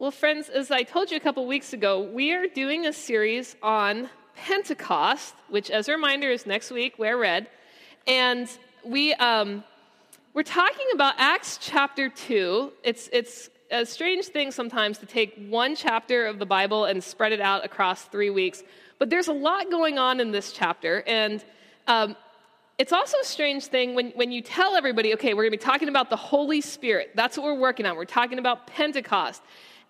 Well, friends, as I told you a couple weeks ago, we are doing a series on Pentecost, which, as a reminder, is next week. Wear red, and we um, we're talking about Acts chapter two. It's it's a strange thing sometimes to take one chapter of the Bible and spread it out across three weeks, but there's a lot going on in this chapter, and um, it's also a strange thing when, when you tell everybody, okay, we're going to be talking about the Holy Spirit. That's what we're working on. We're talking about Pentecost.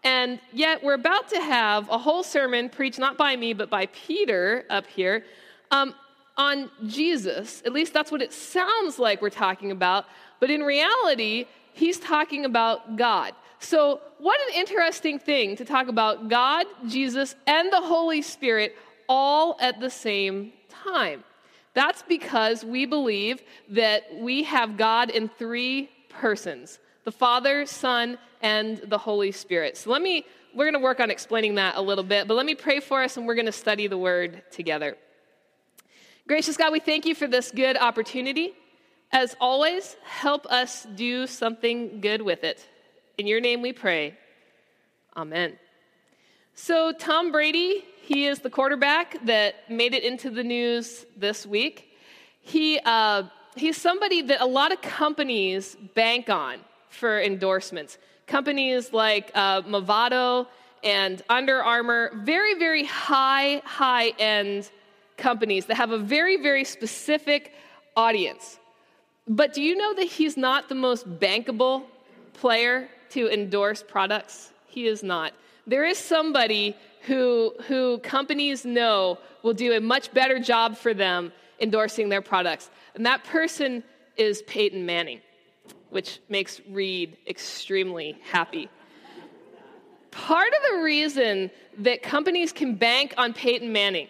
And yet, we're about to have a whole sermon preached not by me, but by Peter up here um, on Jesus. At least that's what it sounds like we're talking about. But in reality, he's talking about God. So, what an interesting thing to talk about God, Jesus, and the Holy Spirit all at the same time. That's because we believe that we have God in three persons the Father, Son, and the Holy Spirit. So let me, we're going to work on explaining that a little bit, but let me pray for us and we're going to study the word together. Gracious God, we thank you for this good opportunity. As always, help us do something good with it. In your name we pray. Amen. So, Tom Brady, he is the quarterback that made it into the news this week. He, uh, he's somebody that a lot of companies bank on for endorsements. Companies like uh, Movado and Under Armour, very, very high, high end companies that have a very, very specific audience. But do you know that he's not the most bankable player to endorse products? He is not. There is somebody who, who companies know will do a much better job for them endorsing their products. And that person is Peyton Manning which makes Reed extremely happy. Part of the reason that companies can bank on Peyton Manning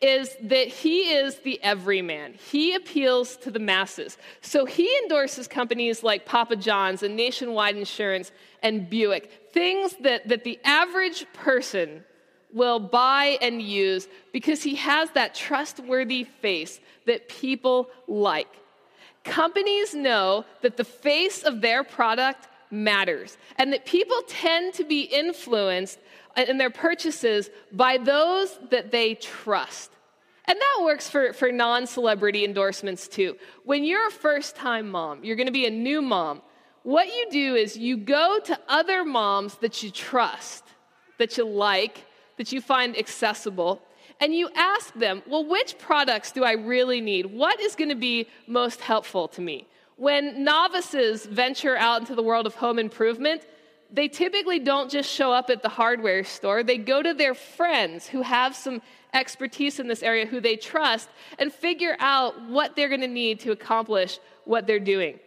is that he is the everyman. He appeals to the masses. So he endorses companies like Papa John's and Nationwide Insurance and Buick, things that, that the average person will buy and use because he has that trustworthy face that people like. Companies know that the face of their product matters and that people tend to be influenced in their purchases by those that they trust. And that works for, for non celebrity endorsements too. When you're a first time mom, you're gonna be a new mom, what you do is you go to other moms that you trust, that you like, that you find accessible, and you ask them, well, which products do I really need? What is going to be most helpful to me? When novices venture out into the world of home improvement, they typically don't just show up at the hardware store. They go to their friends who have some expertise in this area, who they trust, and figure out what they're going to need to accomplish what they're doing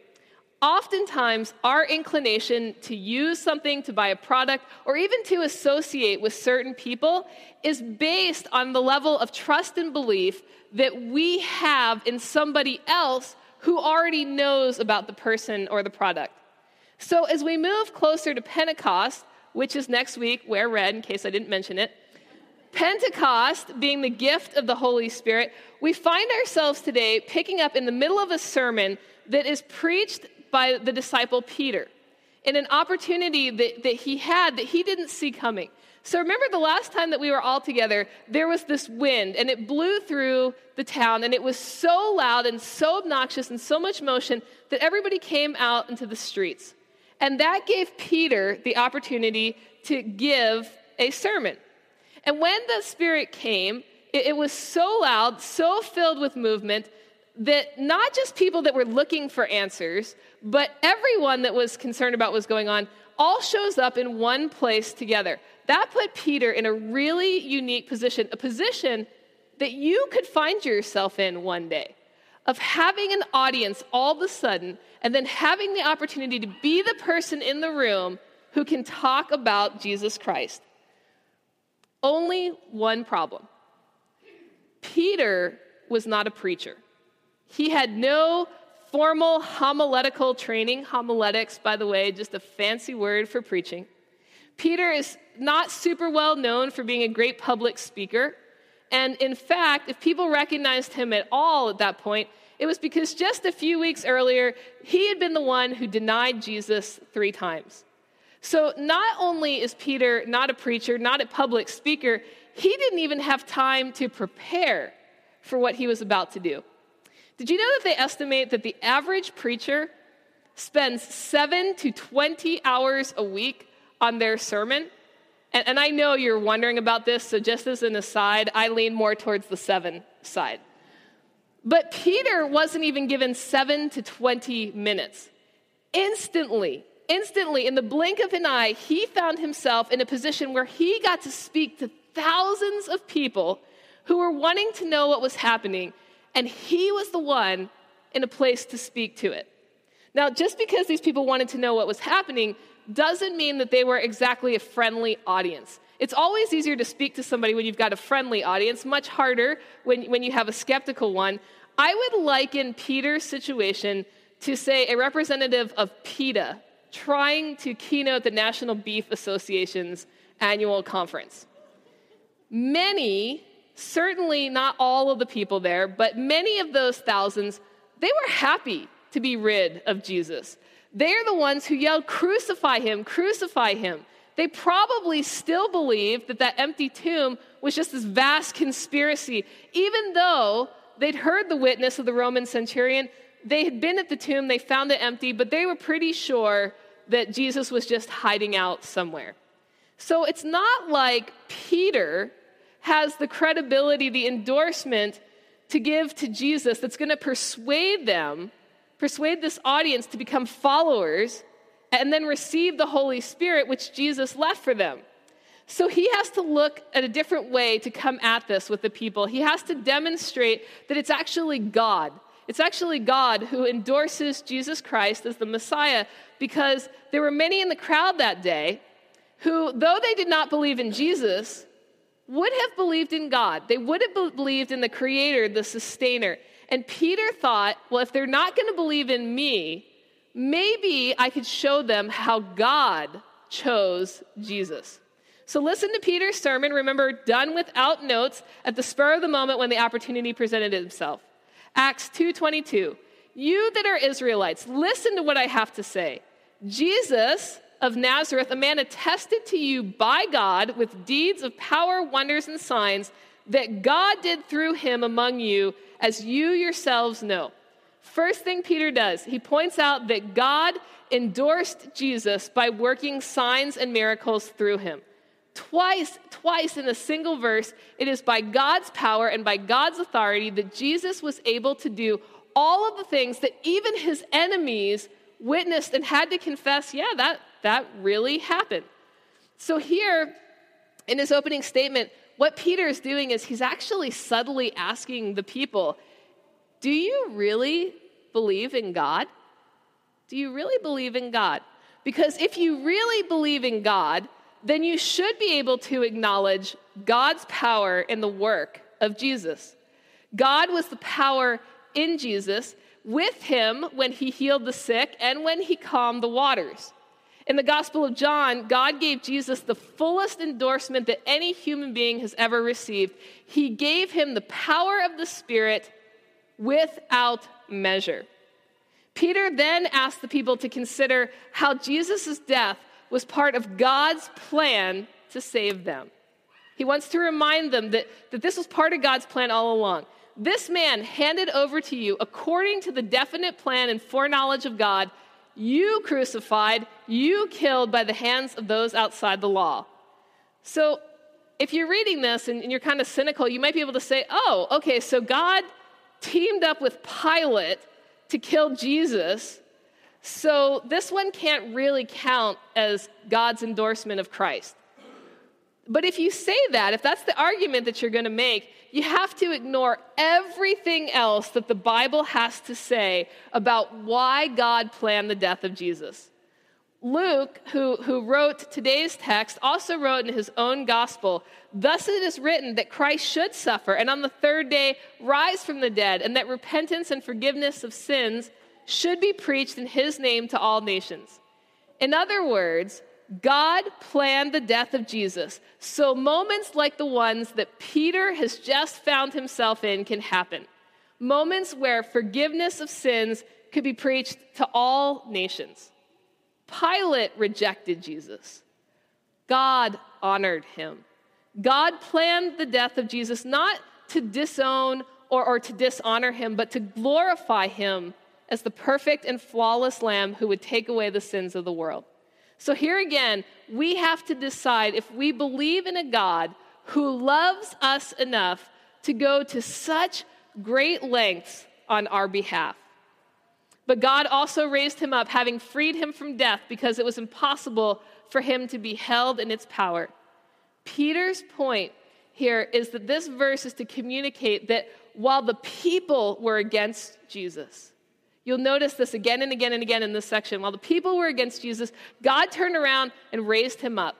oftentimes our inclination to use something, to buy a product, or even to associate with certain people is based on the level of trust and belief that we have in somebody else who already knows about the person or the product. So as we move closer to Pentecost, which is next week, wear red in case I didn't mention it. Pentecost being the gift of the Holy Spirit, we find ourselves today picking up in the middle of a sermon that is preached by the disciple Peter in an opportunity that, that he had that he didn't see coming. So remember the last time that we were all together, there was this wind and it blew through the town and it was so loud and so obnoxious and so much motion that everybody came out into the streets. And that gave Peter the opportunity to give a sermon. And when the Spirit came, it, it was so loud, so filled with movement that not just people that were looking for answers, but everyone that was concerned about what was going on all shows up in one place together. That put Peter in a really unique position, a position that you could find yourself in one day of having an audience all of a sudden and then having the opportunity to be the person in the room who can talk about Jesus Christ. Only one problem Peter was not a preacher. He had no formal homiletical training. Homiletics, by the way, just a fancy word for preaching. Peter is not super well known for being a great public speaker. And in fact, if people recognized him at all at that point, it was because just a few weeks earlier, he had been the one who denied Jesus three times. So not only is Peter not a preacher, not a public speaker, he didn't even have time to prepare for what he was about to do. Did you know that they estimate that the average preacher spends 7 to 20 hours a week on their sermon? And, and I know you're wondering about this, so just as an aside, I lean more towards the 7 side. But Peter wasn't even given 7 to 20 minutes. Instantly, instantly, in the blink of an eye, he found himself in a position where he got to speak to thousands of people who were wanting to know what was happening, and he was the one in a place to speak to it. Now, just because these people wanted to know what was happening doesn't mean that they were exactly a friendly audience. It's always easier to speak to somebody when you've got a friendly audience, much harder when, when you have a skeptical one. I would liken Peter's situation to, say, a representative of PETA trying to keynote the National Beef Association's annual conference. Many, certainly not all of the people there, but many of those thousands, they were happy to be rid of Jesus. They're the ones who yelled, Crucify him, crucify him. They probably still believed that that empty tomb was just this vast conspiracy, even though they'd heard the witness of the Roman centurion. They had been at the tomb, they found it empty, but they were pretty sure that Jesus was just hiding out somewhere. So it's not like Peter has the credibility, the endorsement to give to Jesus that's going to persuade them, persuade this audience to become followers and then receive the Holy Spirit, which Jesus left for them. So he has to look at a different way to come at this with the people. He has to demonstrate that it's actually God. It's actually God who endorses Jesus Christ as the Messiah because there were many in the crowd that day who, though they did not believe in Jesus, would have believed in God. They would have believed in the Creator, the Sustainer. And Peter thought, well, if they're not going to believe in me, maybe I could show them how God chose Jesus. So listen to Peter's sermon, remember, done without notes at the spur of the moment when the opportunity presented itself. Acts 2:22. You that are Israelites, listen to what I have to say. Jesus of Nazareth, a man attested to you by God with deeds of power, wonders, and signs that God did through him among you, as you yourselves know. First thing Peter does, he points out that God endorsed Jesus by working signs and miracles through him. Twice, twice in a single verse, it is by God's power and by God's authority that Jesus was able to do all of the things that even his enemies witnessed and had to confess, yeah, that, that really happened. So, here in his opening statement, what Peter is doing is he's actually subtly asking the people, Do you really believe in God? Do you really believe in God? Because if you really believe in God, then you should be able to acknowledge God's power in the work of Jesus. God was the power in Jesus with him when he healed the sick and when he calmed the waters. In the Gospel of John, God gave Jesus the fullest endorsement that any human being has ever received. He gave him the power of the Spirit without measure. Peter then asked the people to consider how Jesus' death was part of God's plan to save them. He wants to remind them that, that this was part of God's plan all along. This man handed over to you, according to the definite plan and foreknowledge of God, you crucified, you killed by the hands of those outside the law. So, if you're reading this and, you're kind of cynical, you might be able to say, oh, okay, so God teamed up with Pilate to kill Jesus. So, this one can't really count as God's endorsement of Christ. But if you say that, if that's the argument that you're going to make, you have to ignore everything else that the Bible has to say about why God planned the death of Jesus. Luke, who, who wrote today's text, also wrote in his own gospel, Thus it is written that Christ should suffer and on the third day rise from the dead, and that repentance and forgiveness of sins should be preached in his name to all nations. In other words, God planned the death of Jesus so moments like the ones that Peter has just found himself in can happen. Moments where forgiveness of sins could be preached to all nations. Pilate rejected Jesus. God honored him. God planned the death of Jesus not to disown or, or to dishonor him, but to glorify him as the perfect and flawless lamb who would take away the sins of the world. So, here again, we have to decide if we believe in a God who loves us enough to go to such great lengths on our behalf. But God also raised him up, having freed him from death because it was impossible for him to be held in its power. Peter's point here is that this verse is to communicate that while the people were against Jesus, you'll notice this again and again and again in this section. While the people were against Jesus, God turned around and raised him up.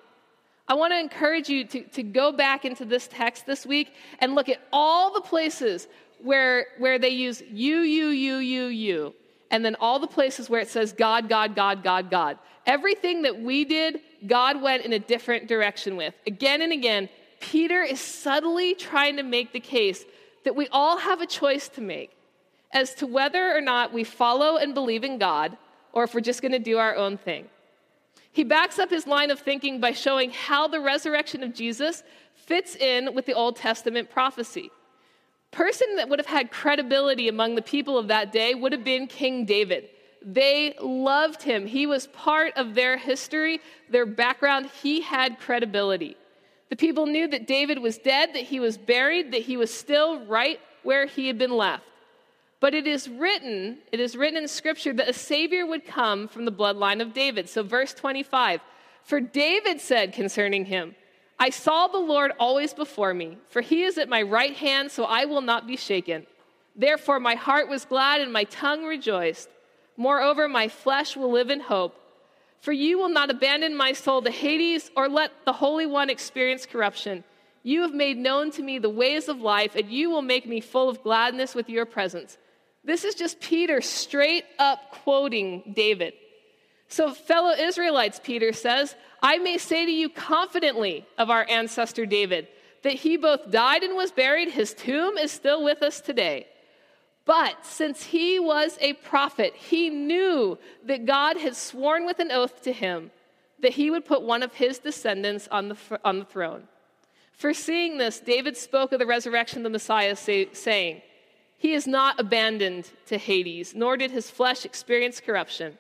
I want to encourage you to, to go back into this text this week and look at all the places where, where they use you, you, you, you, you, and then all the places where it says God, God, God, God, God. Everything that we did, God went in a different direction with. Again and again, Peter is subtly trying to make the case that we all have a choice to make as to whether or not we follow and believe in God or if we're just going to do our own thing. He backs up his line of thinking by showing how the resurrection of Jesus fits in with the Old Testament prophecy. Person that would have had credibility among the people of that day would have been King David. They loved him. He was part of their history, their background. He had credibility. The people knew that David was dead, that he was buried, that he was still right where he had been left. But it is written, it is written in scripture that a savior would come from the bloodline of David. So verse 25, for David said concerning him, I saw the Lord always before me, for he is at my right hand, so I will not be shaken. Therefore my heart was glad and my tongue rejoiced. Moreover, my flesh will live in hope. For you will not abandon my soul to Hades or let the Holy One experience corruption. You have made known to me the ways of life, and you will make me full of gladness with your presence. This is just Peter straight up quoting David. So, fellow Israelites, Peter says, I may say to you confidently of our ancestor David that he both died and was buried, his tomb is still with us today. But since he was a prophet, he knew that God had sworn with an oath to him that he would put one of his descendants on the, on the throne. Foreseeing this, David spoke of the resurrection of the Messiah, say, saying, He is not abandoned to Hades, nor did his flesh experience corruption.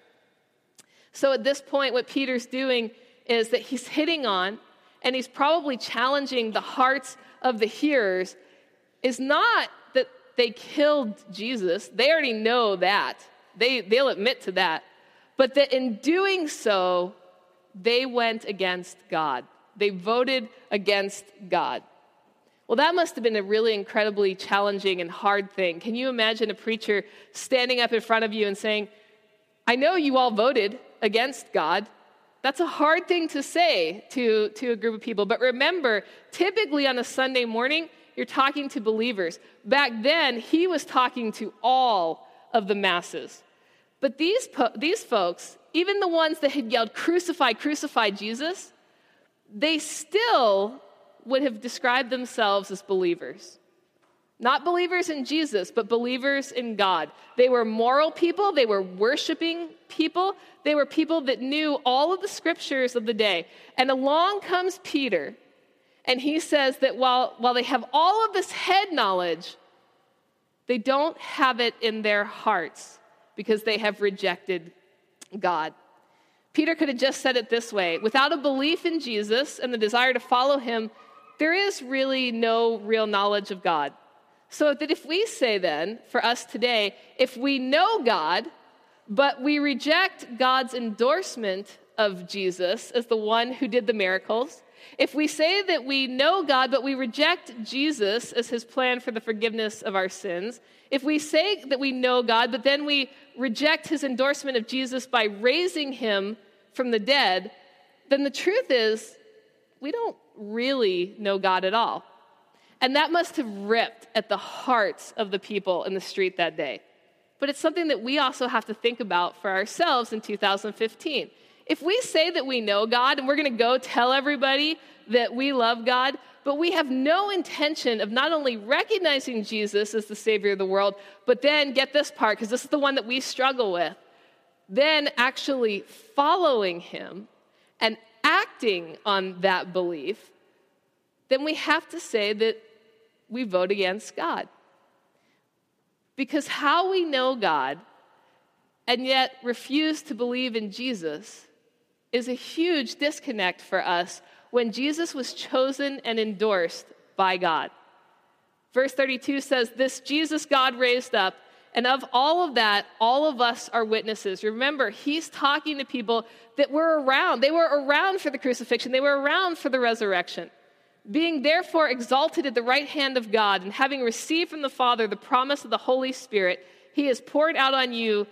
So at this point, what Peter's doing is that he's hitting on, and he's probably challenging the hearts of the hearers, is not that they killed Jesus. They already know that. They, they'll admit to that. But that in doing so, they went against God. They voted against God. Well, that must have been a really incredibly challenging and hard thing. Can you imagine a preacher standing up in front of you and saying, I know you all voted against God. That's a hard thing to say to, to a group of people. But remember, typically on a Sunday morning, you're talking to believers. Back then, he was talking to all of the masses. But these, po- these folks, even the ones that had yelled, Crucify, crucify Jesus, they still would have described themselves as believers. Not believers in Jesus, but believers in God. They were moral people, they were worshiping people, they were people that knew all of the scriptures of the day. And along comes Peter, and he says that while, while they have all of this head knowledge, they don't have it in their hearts because they have rejected God. Peter could have just said it this way without a belief in Jesus and the desire to follow him, there is really no real knowledge of God. So that if we say then, for us today, if we know God, but we reject God's endorsement of Jesus as the one who did the miracles, if we say that we know God, but we reject Jesus as his plan for the forgiveness of our sins, if we say that we know God, but then we reject his endorsement of Jesus by raising him from the dead, then the truth is we don't really know God at all. And that must have ripped at the hearts of the people in the street that day. But it's something that we also have to think about for ourselves in 2015. If we say that we know God and we're going to go tell everybody that we love God, but we have no intention of not only recognizing Jesus as the Savior of the world, but then get this part, because this is the one that we struggle with. then actually following him and acting on that belief, then we have to say that we vote against God. Because how we know God and yet refuse to believe in Jesus is a huge disconnect for us when Jesus was chosen and endorsed by God. Verse 32 says, This Jesus God raised up, and of all of that, all of us are witnesses. Remember, he's talking to people that were around. They were around for the crucifixion, they were around for the resurrection. Being therefore exalted at the right hand of God, and having received from the Father the promise of the Holy Spirit, he has poured out on you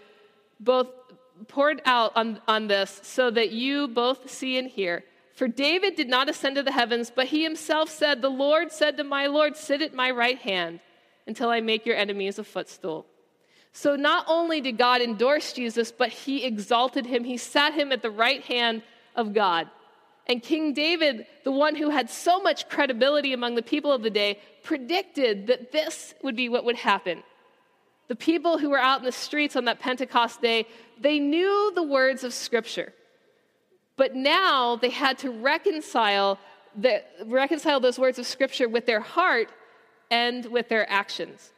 both poured out on, on this so that you both see and hear. For David did not ascend to the heavens, but he himself said, The Lord said to my Lord, Sit at my right hand until I make your enemies a footstool. So not only did God endorse Jesus, but he exalted him. He sat him at the right hand of God. And King David, the one who had so much credibility among the people of the day, predicted that this would be what would happen. The people who were out in the streets on that Pentecost day, they knew the words of Scripture. But now they had to reconcile, the, reconcile those words of Scripture with their heart and with their actions.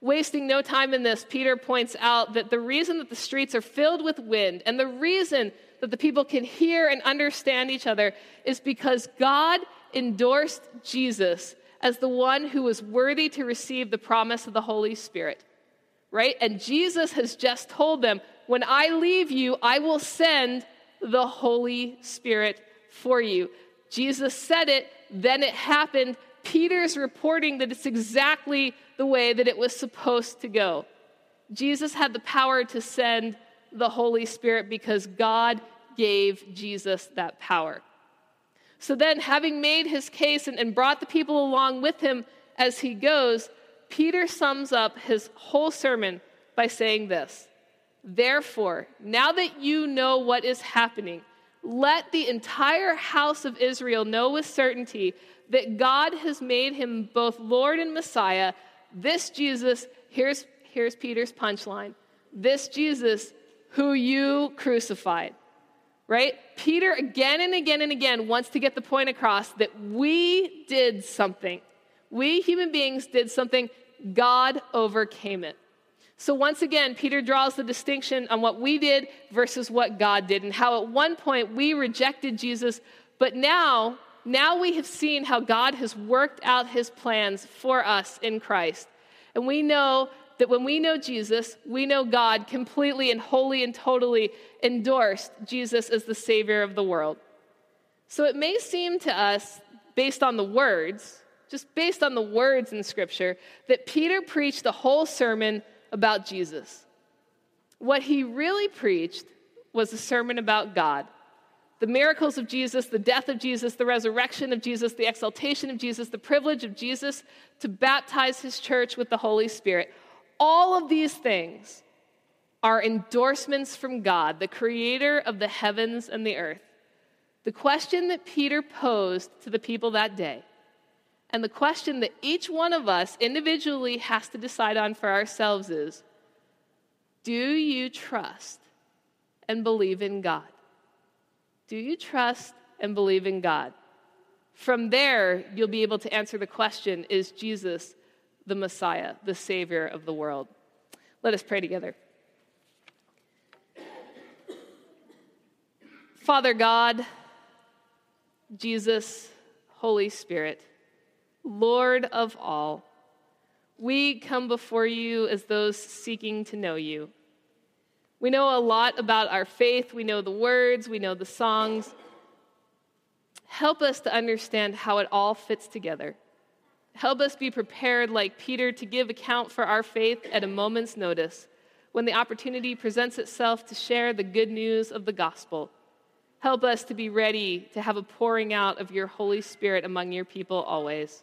Wasting no time in this, Peter points out that the reason that the streets are filled with wind and the reason that the people can hear and understand each other is because God endorsed Jesus as the one who was worthy to receive the promise of the Holy Spirit right? And Jesus has just told them, when I leave you, I will send the Holy Spirit for you. Jesus said it, then it happened. Peter's reporting that it's exactly the way that it was supposed to go. Jesus had the power to send the Holy Spirit because God gave Jesus that power. So then, having made his case and, and brought the people along with him as he goes, Peter sums up his whole sermon by saying this Therefore, now that you know what is happening, let the entire house of Israel know with certainty that God has made him both Lord and Messiah. This Jesus, here's, here's Peter's punchline this Jesus who you crucified. Right? Peter again and again and again wants to get the point across that we did something. We human beings did something, God overcame it. So, once again, Peter draws the distinction on what we did versus what God did, and how at one point we rejected Jesus, but now, now we have seen how God has worked out his plans for us in Christ. And we know that when we know Jesus, we know God completely and wholly and totally endorsed Jesus as the Savior of the world. So, it may seem to us, based on the words, just based on the words in Scripture, that Peter preached the whole sermon about Jesus. What he really preached was a sermon about God. The miracles of Jesus, the death of Jesus, the resurrection of Jesus, the exaltation of Jesus, the privilege of Jesus to baptize his church with the Holy Spirit. All of these things are endorsements from God, the creator of the heavens and the earth. The question that Peter posed to the people that day and the question that each one of us individually has to decide on for ourselves is Do you trust and believe in God? Do you trust and believe in God? From there, you'll be able to answer the question Is Jesus the Messiah, the Savior of the world? Let us pray together. Father God, Jesus, Holy Spirit, Lord of all, we come before you as those seeking to know you. We know a lot about our faith, we know the words, we know the songs. Help us to understand how it all fits together. Help us be prepared, like Peter, to give account for our faith at a moment's notice when the opportunity presents itself to share the good news of the gospel. Help us to be ready to have a pouring out of your Holy Spirit among your people always.